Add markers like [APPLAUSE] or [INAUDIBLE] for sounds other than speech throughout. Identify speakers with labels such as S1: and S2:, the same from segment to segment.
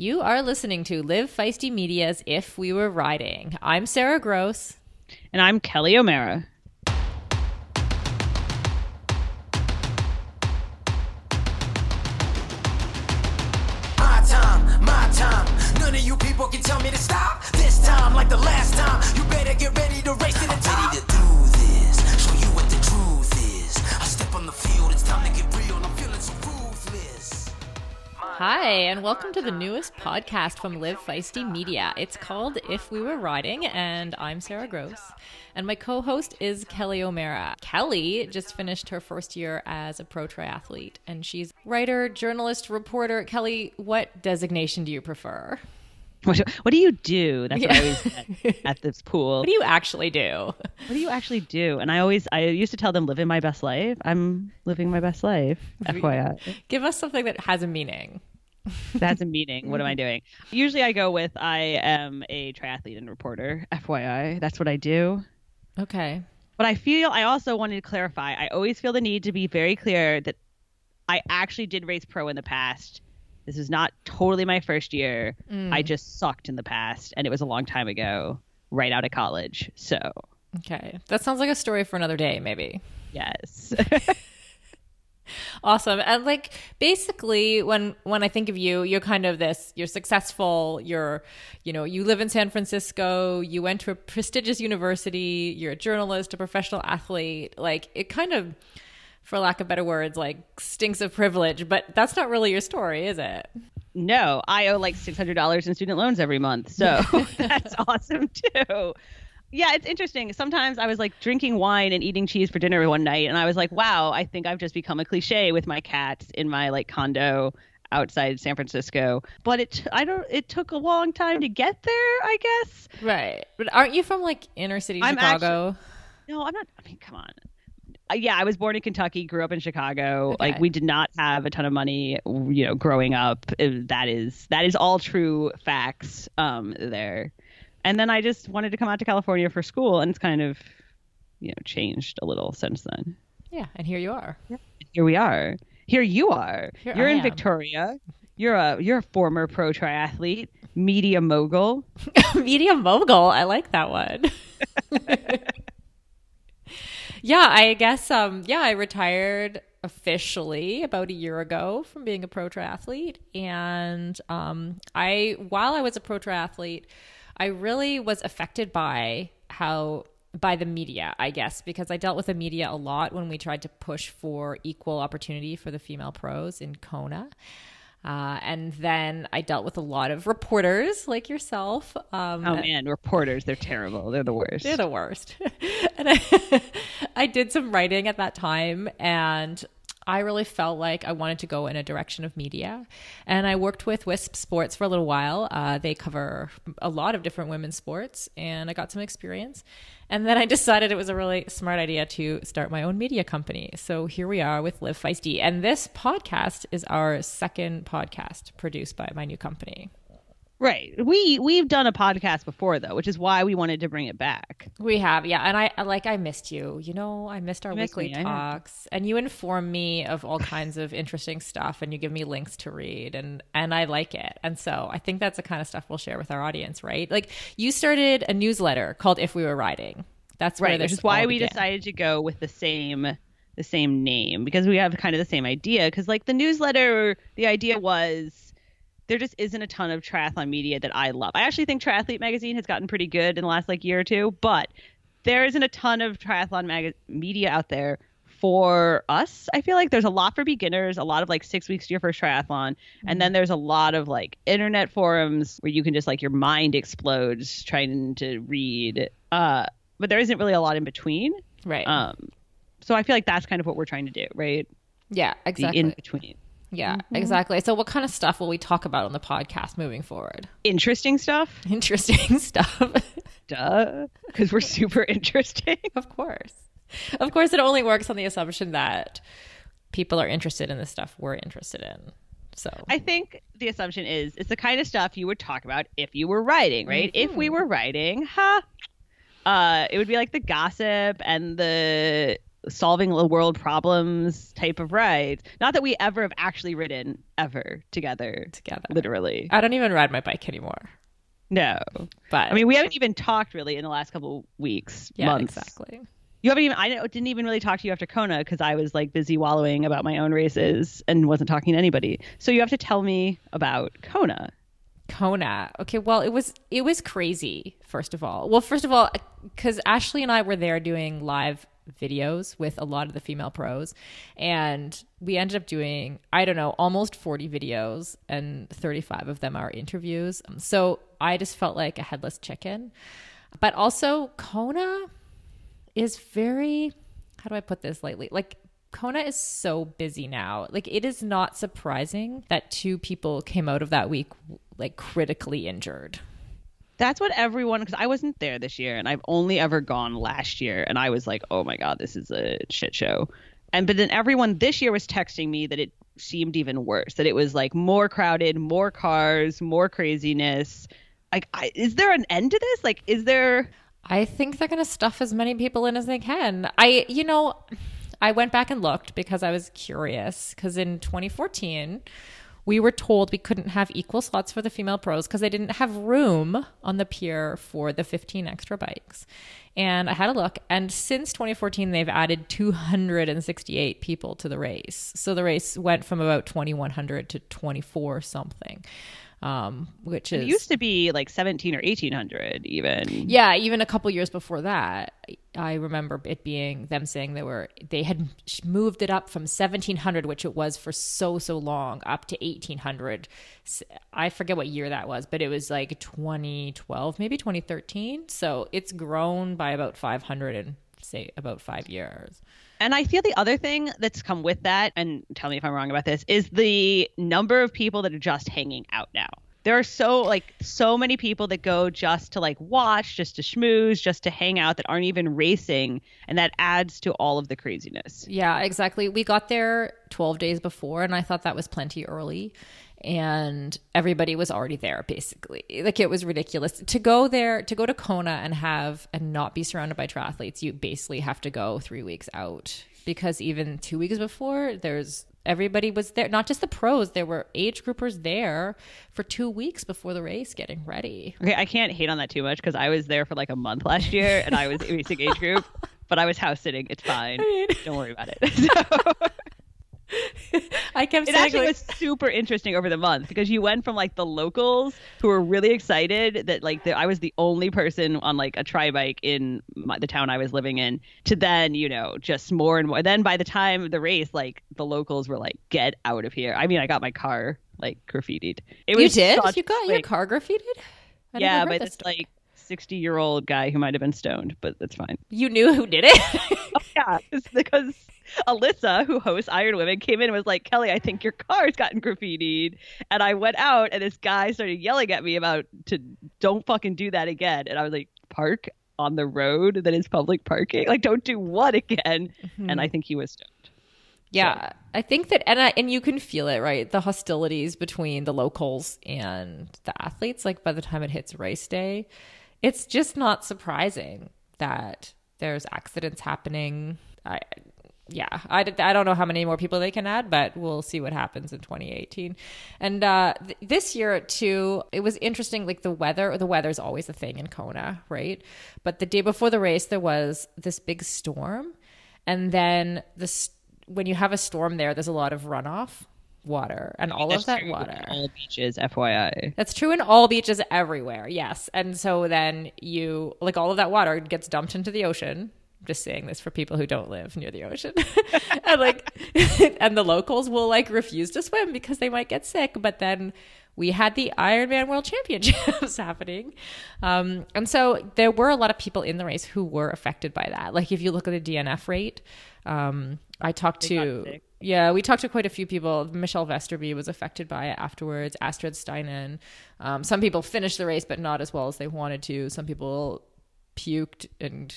S1: You are listening to Live Feisty Media's If We Were Riding. I'm Sarah Gross.
S2: And I'm Kelly O'Mara.
S3: My time, my time. None of you people can tell me to stop.
S1: Hi, and welcome to the newest podcast from Live Feisty Media. It's called If We Were Riding, and I'm Sarah Gross. And my co host is Kelly O'Mara. Kelly just finished her first year as a pro triathlete, and she's writer, journalist, reporter. Kelly, what designation do you prefer?
S2: What, what do you do? That's what I always get at this pool.
S1: What do you actually do?
S2: What do you actually do? And I always, I used to tell them, living my best life. I'm living my best life. FYI.
S1: Give us something that has a meaning.
S2: That's a meeting. What am I doing? Usually I go with, I am a triathlete and reporter. FYI. That's what I do.
S1: Okay.
S2: But I feel, I also wanted to clarify, I always feel the need to be very clear that I actually did race pro in the past. This is not totally my first year. Mm. I just sucked in the past, and it was a long time ago, right out of college. So,
S1: Okay. That sounds like a story for another day, maybe.
S2: yes. [LAUGHS]
S1: Awesome. And like basically when when I think of you, you're kind of this, you're successful, you're you know, you live in San Francisco, you went to a prestigious university, you're a journalist, a professional athlete. Like it kind of for lack of better words, like stinks of privilege, but that's not really your story, is it?
S2: no, I owe like $600 in student loans every month. So [LAUGHS] [LAUGHS] that's awesome too. Yeah, it's interesting. Sometimes I was like drinking wine and eating cheese for dinner one night, and I was like, wow, I think I've just become a cliche with my cats in my like condo outside San Francisco. But it, I don't, it took a long time to get there, I guess.
S1: Right. But aren't you from like inner city
S2: I'm
S1: Chicago?
S2: No, I'm not. I mean, come on. Uh, yeah, I was born in Kentucky, grew up in Chicago. Like we did not have a ton of money, you know, growing up. Uh, That is that is all true facts um there. And then I just wanted to come out to California for school and it's kind of you know, changed a little since then.
S1: yeah, and here you are.
S2: Here we are. Here you are.
S1: Here
S2: you're
S1: I
S2: in
S1: am.
S2: Victoria. You're a you're a former pro triathlete, media mogul. [LAUGHS]
S1: Media mogul. I like that one. [LAUGHS] yeah, I guess um yeah, I retired officially about a year ago from being a pro triathlete and um I while I was a pro triathlete, I really was affected by how by the media, I guess, because I dealt with the media a lot when we tried to push for equal opportunity for the female pros in Kona. Uh, and then I dealt with a lot of reporters like yourself. Um,
S2: Oh man, reporters, they're terrible. They're the worst.
S1: they're the worst. [LAUGHS] and I, [LAUGHS] I did some writing at that time, and I really felt like I wanted to go in a direction of media. And I worked with Wisp Sports for a little while. Uh, they cover a lot of different women's sports, and I got some experience. And then I [LAUGHS] decided it was a really smart idea to start my own media company. So here we are with Live Feisty. And this podcast is our second podcast produced by my new company.
S2: Right. We we've done a podcast before though, which is why we wanted to bring it back.
S1: We have, yeah, and I like I missed you. You know, I missed our
S2: missed
S1: weekly
S2: me,
S1: talks, and you inform me of all kinds of interesting stuff, and you give me links to read, and and I like it, and so I think that's the kind of stuff we'll share with our audience, right? Like you started a newsletter called If We Were Riding. That's
S2: Right,
S1: this
S2: which is why we
S1: began.
S2: decided to go with the same the same name because we have kind of the same idea because like the newsletter the idea was there just isn't a ton of triathlon media that I love. I actually think Triathlete magazine has gotten pretty good in the last like year or two, but there isn't a ton of triathlon mag- media out there for us. I feel like there's a lot for beginners, a lot of like 6 weeks to your first triathlon, and then there's a lot of like internet forums where you can just like your mind explodes trying to read uh but there isn't really a lot in between.
S1: right?
S2: Um, so I feel like that's kind of what we're trying to do, right?
S1: yeah,
S2: The
S1: exactly.
S2: in between.
S1: Yeah, exactly. So, what kind of stuff will we talk about on the podcast moving forward?
S2: Interesting stuff, [LAUGHS]
S1: Interesting stuff.
S2: duh, because we're super interesting.
S1: Of course. Of course, it only works on the assumption that people are interested in the stuff we're interested in. So,
S2: I think the assumption is it's the kind of stuff you would talk about if you were writing, right? If we were writing, huh? Uh, it would be like the gossip and the solving the world problems type of rides. Not that we ever have actually ridden ever together,
S1: Together.
S2: literally.
S1: I don't even ride my bike anymore.
S2: No,
S1: But
S2: I mean we haven't even talked really in the last couple weeks,
S1: yeah,
S2: months.
S1: exactly.
S2: You haven't even. I didn't even really talk to you after Kona because I was like busy wallowing about my own races and wasn't talking to anybody. So you have to tell me about Kona.
S1: Kona. Okay, well, it was it was crazy. First of all, well, first of all, because Ashley and I were there doing live videos with a lot of the female pros, and we ended up doing I don't know almost forty videos, and thirty five of them are interviews. Um, so I just felt like a headless chicken. But also, Kona is very how do I put this lightly? Like Kona is so busy now. Like it is not surprising that two people came out of that week like critically injured.
S2: That's what everyone because I wasn't there this year and I've only ever gone last year and I was like, oh my god, this is a shit show. And but then everyone this year was texting me that it seemed even worse. That it was like more crowded, more cars, more craziness. Like, I, is there an end to this? Like, is there?
S1: I think they're going to stuff as many people in as they can. I, you know, I went back and looked because I was curious. Because in 2014, we were told we couldn't have equal slots for the female pros because they didn't have room on the pier for the 15 extra bikes. And I had a look, and since 2014, they've added 268 people to the race. So the race went from about 2,100 to 24 something, um, which is
S2: It used to be like 17 or 1800 even.
S1: yeah, even a couple years before that, I remember it being them saying they were they had moved it up from 1700, which it was for so so long, up to 1800. i forget what year that was, but it was like 2012, maybe 2013. So it's grown by about 500 in say about five years.
S2: And I feel the other thing that's come with that, and tell me if I'm wrong about this, is the number of people that are just hanging out now. There are so like so many people that go just to like watch, just to schmooze, just to hang out that aren't even racing, and that adds to all of the craziness.
S1: Yeah, exactly. We got there 12 days before, and I thought that was plenty early. And everybody was already there, basically. Like it was ridiculous to go there, to go to Kona and have and not be surrounded by triathletes. You basically have to go three weeks out because even two weeks before, there's everybody was there. Not just the pros, there were age groupers there for two weeks before the race, getting ready.
S2: Okay, I can't hate on that too much because I was there for like a month last year, and I was a basic age group, but I was house sitting. It's fine. [LAUGHS] Don't worry about it. [LAUGHS] So,
S1: I kept
S2: it
S1: saying,
S2: actually
S1: like,
S2: was super interesting over the month because you went from like the locals who were really excited that like the, I was the only person on like a tri bike in my, the town I was living in to then you know just more and more. Then by the time of the race, like the locals were like, "Get out of here!" I mean, I got my car like graffitied. It
S1: you did?
S2: such,
S1: You got your car graffitied? I
S2: yeah, by
S1: this story.
S2: like sixty year old guy who might have been stoned, but that's fine.
S1: You knew who did it?
S2: Oh, yeah, because Alyssa, who hosts Iron Women, came in and was like, Kelly, I think your car's gotten graffitied. And I went out and this guy started yelling at me about to don't fucking do that again. And I was like, park on the road that is public parking. Like, don't do what again? Mm-hmm. And I think he was stoned.
S1: Yeah, I think that, and I, and you can feel it, right? The hostilities between the locals and the athletes. Like by the time it hits race day, it's just not surprising that there's accidents happening. I, yeah, I, I don't know how many more people they can add, but we'll see what happens in 2018. And uh, th- this year too, it was interesting. Like the weather, the weather is always a thing in Kona, right? But the day before the race, there was this big storm, and then this when you have a storm there, there's a lot of runoff water, and all of that
S2: true.
S1: water.
S2: All beaches, FYI.
S1: That's true in all beaches everywhere. Yes. And so then you like all of that water gets dumped into the ocean. I'm just saying this for people who don't live near the ocean. [LAUGHS] and like [LAUGHS] and the locals will like refuse to swim because they might get sick, but then we had the Ironman World Championships [LAUGHS] happening. Um, and so there were a lot of people in the race who were affected by that. Like if you look at the DNF rate, um, I talked
S2: got
S1: to yeah, we talked to quite a few people. Michelle Vesterby was affected by it afterwards. Astrid Stienen. Um, some people finished the race, but not as well as they wanted to. Some people puked and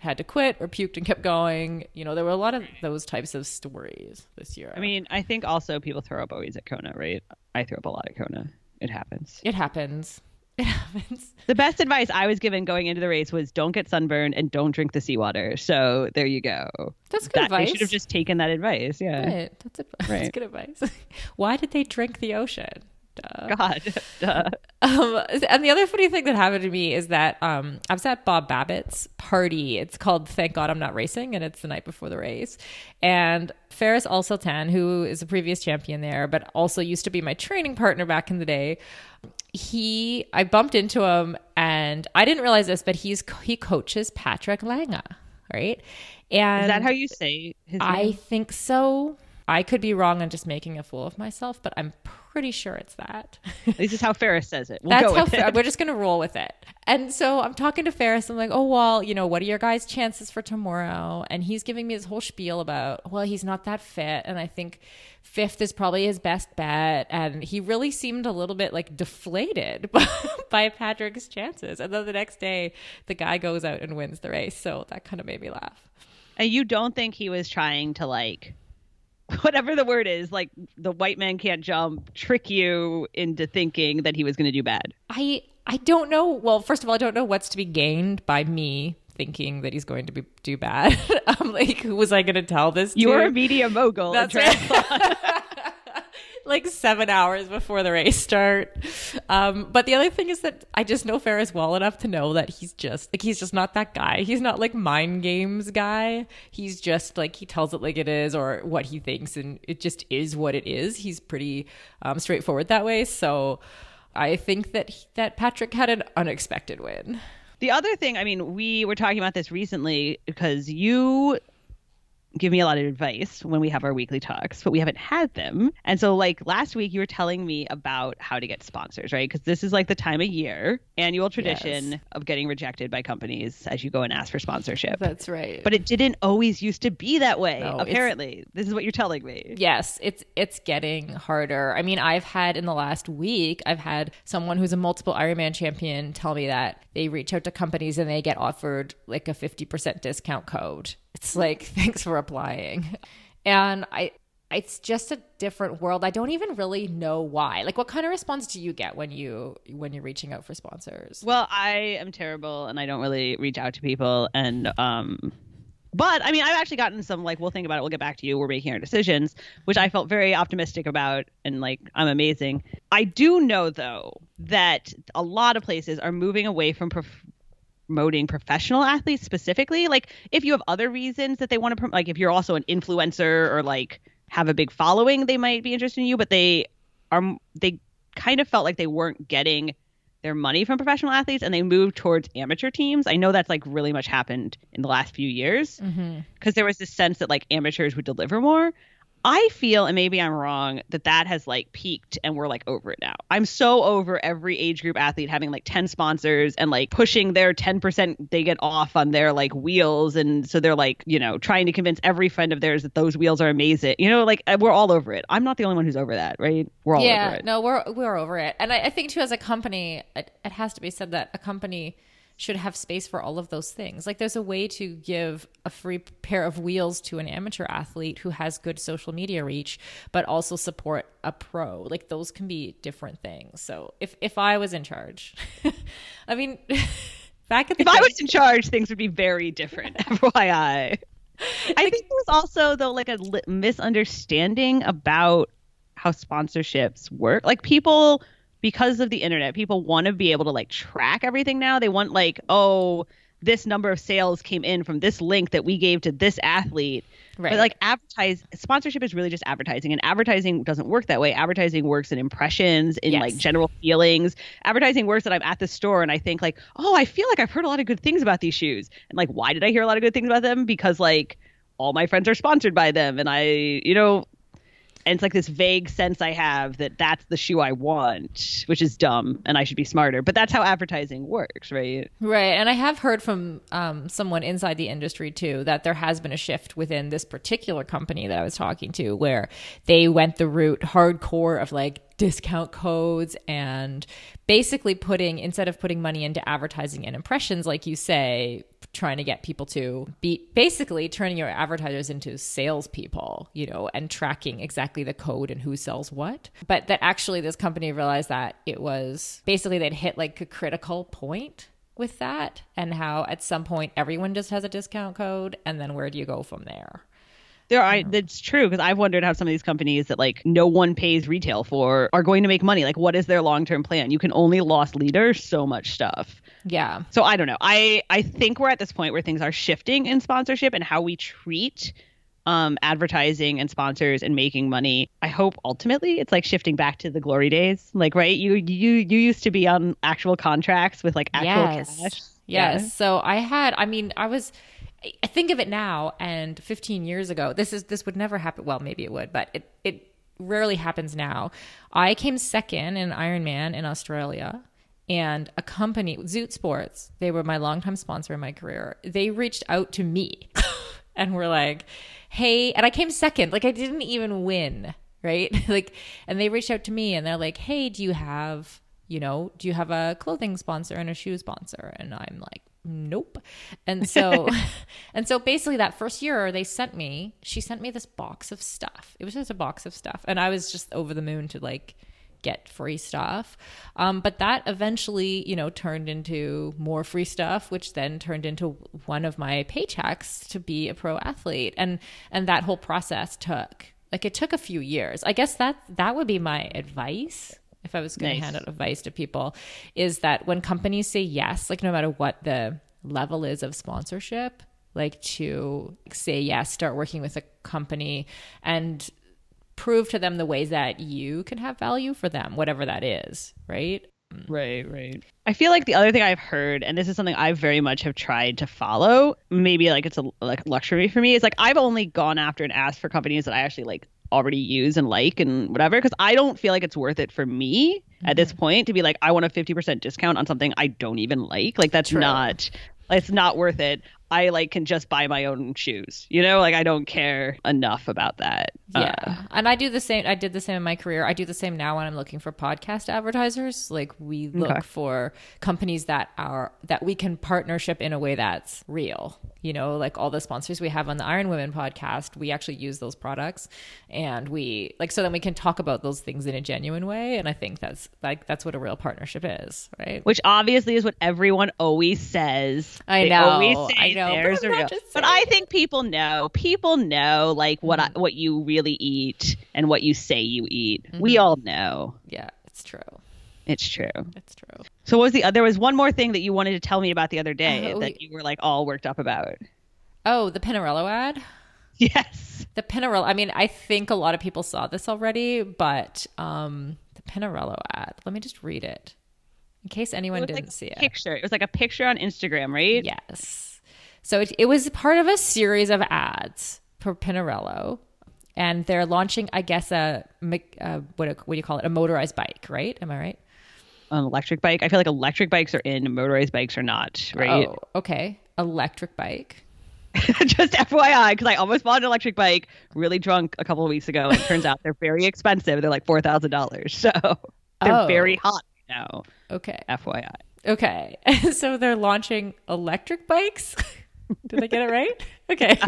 S1: had to quit, or puked and kept going. You know, there were a lot of those types of stories this year.
S2: I mean, I think also people throw up always at Kona, right? I throw up a lot at Kona. It happens.
S1: it happens. [LAUGHS] It happens.
S2: The best advice I was given going into the race was don't get sunburned and don't drink the seawater. So there you go.
S1: That's good
S2: That,
S1: advice.
S2: they should have just taken that advice. Yeah.
S1: Right. That's, a, [LAUGHS] that's good advice. [LAUGHS] Why did they drink the ocean? Duh.
S2: God. [LAUGHS] Duh.
S1: Um, and the other funny thing that happened to me is that um, I was at Bob Babbitt's party. It's called Thank God I'm Not Racing, and it's the night before the race. And Faris Al Sultan, who is a previous champion there, but also used to be my training partner back in the day, he I bumped into him, and I didn't realize this, but he's he coaches Patrick Lange, right? And
S2: Is that how you say his
S1: I
S2: name?
S1: think so. I could be wrong and just making a fool of myself, but I'm pretty sure it's that. [LAUGHS]
S2: This is how Faris says it. We'll
S1: That's
S2: go
S1: how
S2: with
S1: Fer-
S2: it.
S1: we're just gonna roll with it. And so I'm talking to Faris. I'm like, oh well, you know, what are your guys' chances for tomorrow? And he's giving me this whole spiel about, well, he's not that fit, and I think fifth is probably his best bet. And he really seemed a little bit like deflated [LAUGHS] by, by Patrick's chances. And then the next day, the guy goes out and wins the race. So that kind of made me laugh.
S2: And you don't think he was trying to like [LAUGHS] whatever the word is, like the white man can't jump, trick you into thinking that he was going to do bad.
S1: I I don't know. Well, first of all, I don't know what's to be gained by me thinking that he's going to be do bad. [LAUGHS] I'm like, who was I going to tell this
S2: You
S1: to?
S2: a media mogul.
S1: That's right. [LAUGHS] like seven hours before the race start. Um, but the other thing is that I just know Faris well enough to know that he's just like he's just not that guy. He's not like mind games guy. He's just like he tells it like it is or what he thinks, and it just is what it is. He's pretty um, straightforward that way. So I think that he, that Patrick had an unexpected win.
S2: The other thing, I mean, we were talking about this recently because you give me a lot of advice when we have our weekly talks, but we haven't had them. And so, like last week, you were telling me about how to get sponsors, right? Because this is like the time of year, annual tradition
S1: Yes.
S2: of getting rejected by companies as you go and ask for sponsorship.
S1: That's right.
S2: but it didn't always used to be that way.
S1: No,
S2: apparently, this is what you're telling me.
S1: Yes, it's it's getting harder. I mean, I've had in the last week, I've had someone who's a multiple Ironman champion tell me that they reach out to companies and they get offered like a 50% discount code. It's like, [LAUGHS] thanks for applying. And I it's just a different world. I don't even really know why. Like what kind of response do you get when you when you're reaching out for sponsors?
S2: Well, I am terrible and I don't really reach out to people and um but I mean I've actually gotten some like we'll think about it, we'll get back to you, we're making our decisions, which I felt very optimistic about and like I'm amazing. I do know though that a lot of places are moving away from promoting professional athletes specifically. Like if you have other reasons that they want to like if you're also an influencer or like have a big following, they might be interested in you, but they are they kind of felt like they weren't getting their money from professional athletes and they moved towards amateur teams. I know that's like really much happened in the last few years mm-hmm. because there was this sense that like amateurs would deliver more. I feel, and maybe I'm wrong, that that has like peaked and we're like over it now. I'm so over every age group athlete having like 10 sponsors and like pushing their 10% they get off on their like wheels. And so they're like, you know, trying to convince every friend of theirs that those wheels are amazing. You know, like we're all over it. I'm not the only one who's over that, right? We're all
S1: yeah,
S2: over it.
S1: no, we're we're over it. And I, I think too, as a company, it, it has to be said that a company should have space for all of those things. Like, there's a way to give a free pair of wheels to an amateur athlete who has good social media reach, but also support a pro. Like, those can be different things. So, if if I was in charge, [LAUGHS] I mean, [LAUGHS] back at the
S2: If I was in charge, things would be very different. [LAUGHS] FYI. I think there's also though like a misunderstanding about how sponsorships work. Like people, because of the internet, people want to be able to like track everything now. They want like, oh, this number of sales came in from this link that we gave to this athlete.
S1: Right.
S2: But like advertise sponsorship is really just advertising and advertising doesn't work that way. Advertising works in impressions, in
S1: Yes.
S2: like general feelings. Advertising works that I'm at the store and I think like, "Oh, I feel like I've heard a lot of good things about these shoes." And like, why did I hear a lot of good things about them? Because like all my friends are sponsored by them and I, you know, and it's like this vague sense I have that that's the shoe I want, which is dumb and I should be smarter. But that's how advertising works, right?
S1: Right. And I have heard from um, someone inside the industry too that there has been a shift within this particular company that I was talking to where they went the route hardcore of like discount codes and basically putting instead of putting money into advertising and impressions like you say trying to get people to be basically turning your advertisers into salespeople, you know, and tracking exactly the code and who sells what. But that actually this company realized that it was basically they'd hit like a critical point with that and how at some point everyone just has a discount code and then where do you go from there?
S2: There are that's true because I've wondered how some of these companies that like no one pays retail for are going to make money. Like what is their long-term plan? You can only loss leader so much stuff.
S1: Yeah.
S2: So I don't know. I I think we're at this point where things are shifting in sponsorship and how we treat um, advertising and sponsors and making money. I hope ultimately it's like shifting back to the glory days. Like right, you you you used to be on actual contracts with like actual
S1: yes.
S2: cash.
S1: Yes.
S2: Yeah.
S1: So I had, I mean, I was, I think of it now and 15 years ago, this is, this would never happen. Well, maybe it would, but it, it rarely happens now. I came second in Ironman in Australia and a company, Zoot Sports, they were my longtime sponsor in my career. They reached out to me [LAUGHS] and were like, hey, and I came second. Like I didn't even win, right? [LAUGHS] like, and they reached out to me and they're like, hey, do you have, you know, do you have a clothing sponsor and a shoe sponsor? And I'm like, nope. And [LAUGHS] so, and so basically that first year they sent me, she sent me this box of stuff. It was just a box of stuff. And I was just over the moon to like, get free stuff. Um, but that eventually, you know, turned into more free stuff, which then turned into one of my paychecks to be a pro athlete. And and that whole process took like it took a few years. I guess that that would be my advice if I was going
S2: Nice.
S1: to hand out advice to people is that when companies say yes, like no matter what the level is of sponsorship, like to say yes, start working with a company and prove to them the ways that you can have value for them, whatever that is, right?
S2: Right, right. I feel like the other thing I've heard, and this is something I very much have tried to follow, maybe like it's a like luxury for me, is like I've only gone after and asked for companies that I actually like already use and like and whatever, because I don't feel like it's worth it for me at this point to be like I want a fifty percent discount on something I don't even like. Like that's
S1: True.
S2: not. It's not worth it. I like can just buy my own shoes. You know, like I don't care enough about that.
S1: Yeah.
S2: Uh,
S1: and I do the same. I did the same in my career. I do the same now when I'm looking for podcast advertisers. Like we look
S2: Okay.
S1: for companies that are, that we can partnership in a way that's real. You know, like all the sponsors we have on the Iron Women podcast, we actually use those products and we like, so then we can talk about those things in a genuine way. And I think that's like, that's what a real partnership is, right?
S2: which obviously is what everyone always says.
S1: I
S2: They
S1: know, I know, but
S2: theirs
S1: I'm
S2: real. But I think people know. People know like what I, mm-hmm. what you really eat and what you say you eat. We mm-hmm. all know.
S1: yeah, it's true.
S2: It's true.
S1: It's true.
S2: So what was the other? There was one more thing that you wanted to tell me about the other day
S1: Oh,
S2: that you were like all worked up about.
S1: Oh, the Pinarello ad?
S2: Yes.
S1: The Pinarello. I mean, I think a lot of people saw this already, but um, the Pinarello ad. Let me just read it in case anyone didn't
S2: like
S1: see it.
S2: picture. It was like a picture on Instagram, right?
S1: Yes. So it, it was part of a series of ads for Pinarello, and they're launching, I guess, a uh, what what do you call it? A motorized bike, right? Am I right?
S2: An electric bike. I feel like electric bikes are in, motorized bikes are not, right?
S1: Oh, okay. Electric bike. [LAUGHS]
S2: just FYI, because I almost bought an electric bike really drunk a couple of weeks ago, and it turns out they're very expensive. They're like four thousand dollars, so they're
S1: Oh.
S2: very hot now.
S1: Okay.
S2: FYI.
S1: Okay. [LAUGHS] so they're launching electric bikes. [LAUGHS] Did I get it right? Okay.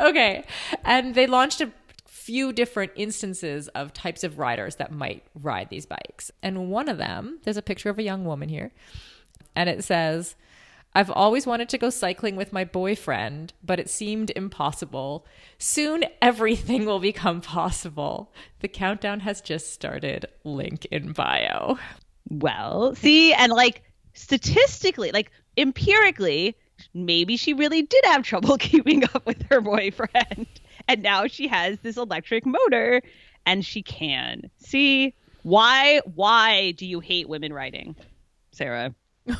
S1: okay. And they launched a few different instances of types of riders that might ride these bikes. And one of them, there's a picture of a young woman here, and it says, I've always wanted to go cycling with my boyfriend, but it seemed impossible. Soon everything will become possible. The countdown has just started. Link in bio.
S2: Well, see, and like statistically, like empirically, maybe she really did have trouble [LAUGHS] keeping up with her boyfriend, and now she has this electric motor, and she can. See, why? Why do you hate women riding, Sarah? [LAUGHS]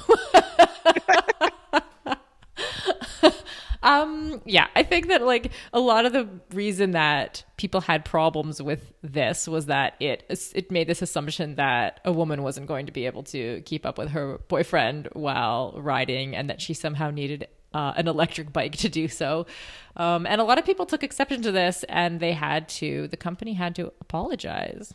S1: Um, yeah, I think that like a lot of the reason that people had problems with this was that it it made this assumption that a woman wasn't going to be able to keep up with her boyfriend while riding, and that she somehow needed uh, an electric bike to do so. Um, and a lot of people took exception to this, and they had to. The company had to apologize.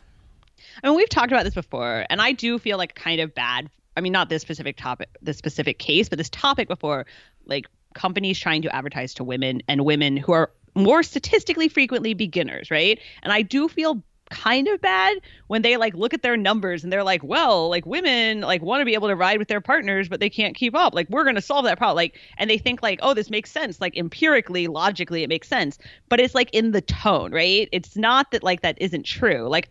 S2: I mean, we've talked about this before, and I do feel like kind of bad. I mean, not this specific topic, this specific case, but this topic before, like companies trying to advertise to women and women who are more statistically frequently beginners, right? And I do feel kind of bad when they like look at their numbers and they're like, well, like women like want to be able to ride with their partners, but they can't keep up. Like we're gonna solve that problem. Like, and they think like, oh, this makes sense. Like empirically, logically, it makes sense. But it's like in the tone, right? It's not that like that isn't true. Like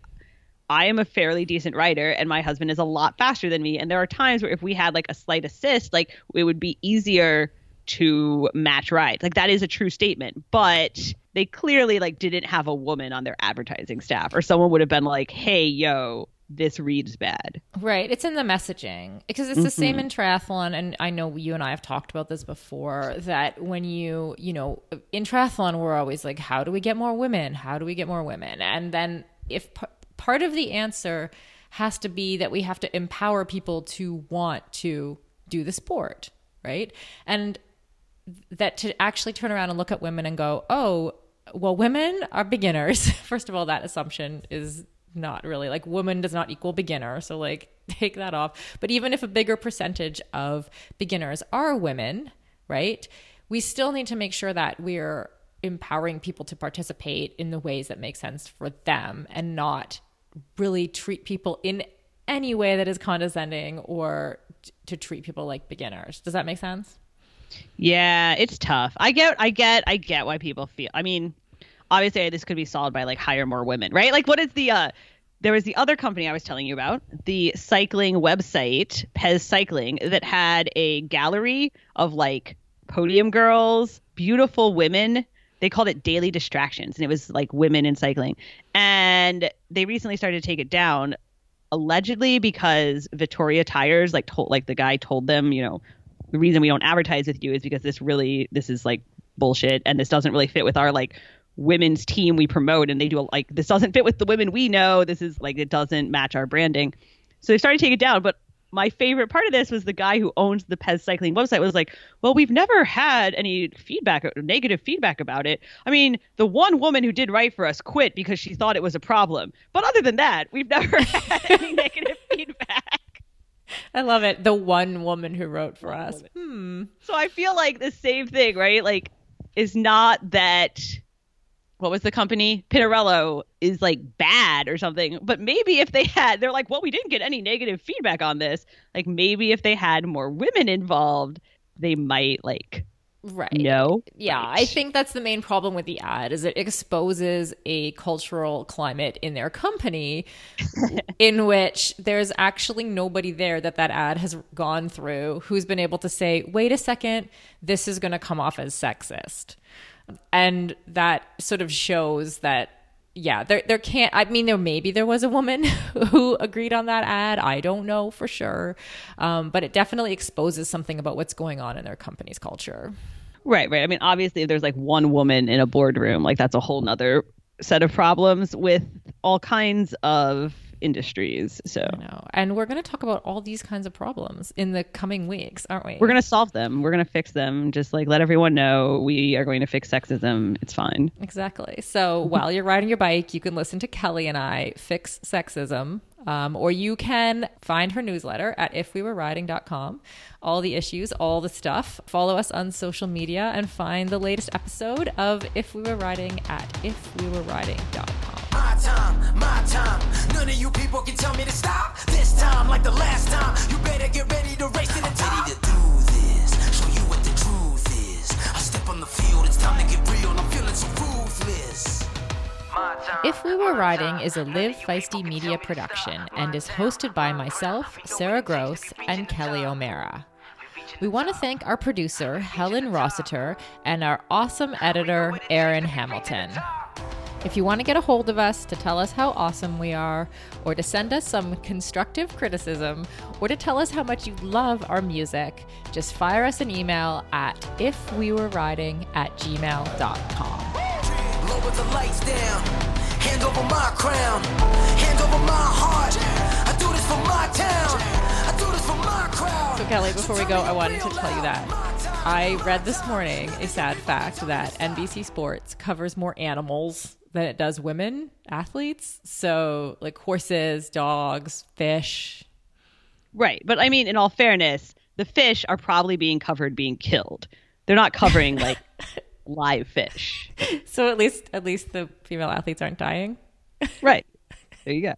S2: I am a fairly decent writer and my husband is a lot faster than me. And there are times where if we had like a slight assist, like it would be easier to match rides. Like that is a true statement. But they clearly like didn't have a woman on their advertising staff or someone would have been like, "Hey, yo, this reads bad."
S1: Right. It's in the messaging because it's the mm-hmm. same in triathlon. And I know you and I have talked about this before that when you, you know, in triathlon, we're always like, how do we get more women? How do we get more women? And then if p- part of the answer has to be that we have to empower people to want to do the sport, right? And that to actually turn around and look at women and go, oh, well, women are beginners. [LAUGHS] First of all, that assumption is not really like woman does not equal beginner. So, like, [LAUGHS] take that off. But even if a bigger percentage of beginners are women, right, we still need to make sure that we're empowering people to participate in the ways that make sense for them and not really treat people in any way that is condescending or t- to treat people like beginners. Does that make sense?
S2: Yeah, it's tough. I get, I get, I get why people feel. I mean, obviously, this could be solved by like hire more women, right? Like, what is the? uh There was the other company I was telling you about, the cycling website, Pez Cycling, that had a gallery of like podium girls, beautiful women. They called it Daily Distractions, and it was like women in cycling. And they recently started to take it down, allegedly because Vittoria Tires, like told, like the guy told them, you know, the reason we don't advertise with you is because this really this is like bullshit and this doesn't really fit with our like women's team we promote and they do like this doesn't fit with the women we know this is like it doesn't match our branding so they started to take it down but my favorite part of this was the guy who owns the Pez cycling website was like, well, we've never had any feedback, negative feedback about it. I mean, the one woman who did write for us quit because she thought it was a problem. But other than that, we've never [LAUGHS] had any negative [LAUGHS] feedback.
S1: I love it. The one woman who wrote for us. Hmm.
S2: So I feel like the same thing, right? Like, is not that what was the company? Pinarello is like bad or something. But maybe if they had, they're like, well, we didn't get any negative feedback on this. Like maybe if they had more women involved, they might like
S1: Right.
S2: no
S1: Yeah, I think that's the main problem with the ad is it exposes a cultural climate in their company [LAUGHS] in which there's actually nobody there that that ad has gone through who's been able to say, "Wait a second, this is going to come off as sexist." And that sort of shows that yeah, there there can't I mean there maybe there was a woman [LAUGHS] who agreed on that ad. I don't know for sure. Um, but it definitely exposes something about what's going on in their company's culture.
S2: Right, right. I mean, obviously, if there's like one woman in a boardroom, like that's a whole nother set of problems with all kinds of industries. So.
S1: And we're going to talk about all these kinds of problems in the coming weeks, aren't we?
S2: we're gonna solve them. We're gonna fix them. Just like let everyone know we are going to fix sexism. It's fine.
S1: Exactly. So [LAUGHS] while you're riding your bike, you can listen to Kelly and I fix sexism. Um, or you can find her newsletter at ifwewereriding.com. All the issues, all the stuff. Follow us on social media and find the latest episode of If We Were Riding at ifwewereriding.com.
S3: My time, my time. None of you people can tell me to stop. This time, like the last time, you better get ready to race to the top. Ready to do this, show you what the truth is. I step on the field, it's time to get real. I'm feeling so ruthless.
S1: If We Were
S3: my
S1: Riding is a Live Feisty media
S3: tell me to
S1: production and is hosted by myself, Sarah Gross, and Kelly O'Mara. We want to thank our producer, Helen Rossiter, and our awesome editor, Aaron Hamilton. If you want to get a hold of us to tell us how awesome we are, or to send us some constructive criticism, or to tell us how much you love our music, just fire us an email at ifwewereriding at gmail.com.
S3: Lower the lights down. Hand over my crown. Hand over my heart. I do this for my town. I do this for my crowd.
S1: So, Kelly, before we go, I wanted to tell you that I read this morning a sad fact that NBC Sports covers more animals than it does women athletes. So, like horses, dogs, fish.
S2: Right. But I mean, in all fairness, the fish are probably being covered being killed. They're not covering like [LAUGHS] live fish.
S1: So at least at least the female athletes aren't dying.
S2: Right. There you go.